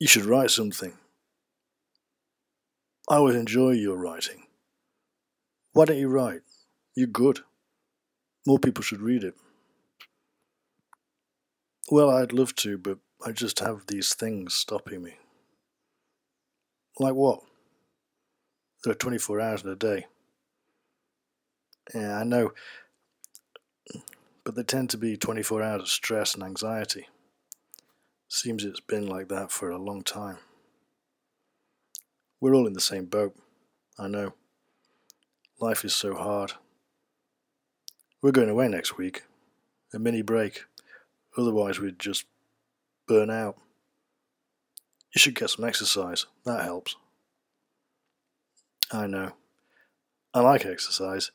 You should write something. I always enjoy your writing. Why don't you write? You're good. More people should read it. Well, I'd love to, but I just have these things stopping me. Like what? There are 24 hours in a day. Yeah, I know. But they tend to be 24 hours of stress and anxiety. Seems it's been like that for a long time. We're all in the same boat. I know. Life is so hard. We're going away next week. A mini break. Otherwise, we'd just burn out. You should get some exercise. That helps. I know. I like exercise,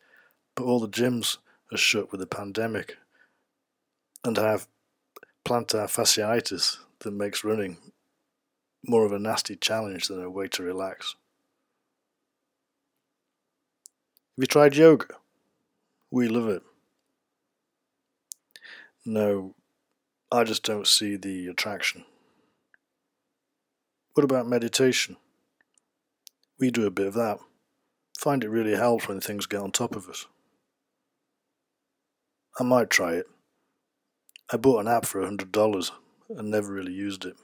but all the gyms are shut with the pandemic. And I have plantar fasciitis that makes running more of a nasty challenge than a way to relax. Have you tried yoga? We love it. No, I just don't see the attraction. What about meditation? We do a bit of that. Find it really helps when things get on top of us. I might try it. I bought an app for a hundred dollars and never really used it.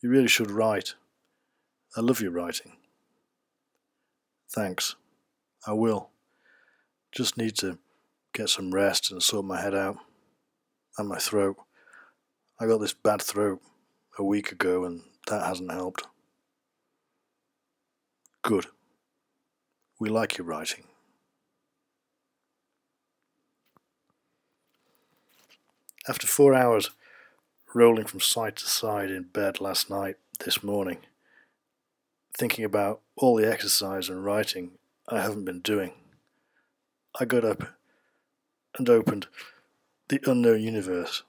You really should write. I love your writing. Thanks. I will. Just need to get some rest and sort my head out. And my throat. I got this bad throat a week ago and that hasn't helped. Good. We like your writing. After four hours rolling from side to side in bed last night, this morning, thinking about all the exercise and writing I haven't been doing, I got up and opened The Unknown Universe,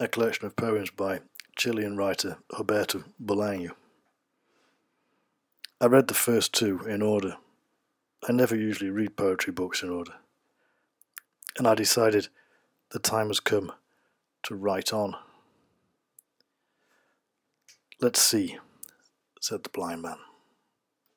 a collection of poems by Chilean writer Roberto Bolaño. I read the first two in order. I never usually read poetry books in order. And I decided the time has come to write on. Let's see, said the blind man.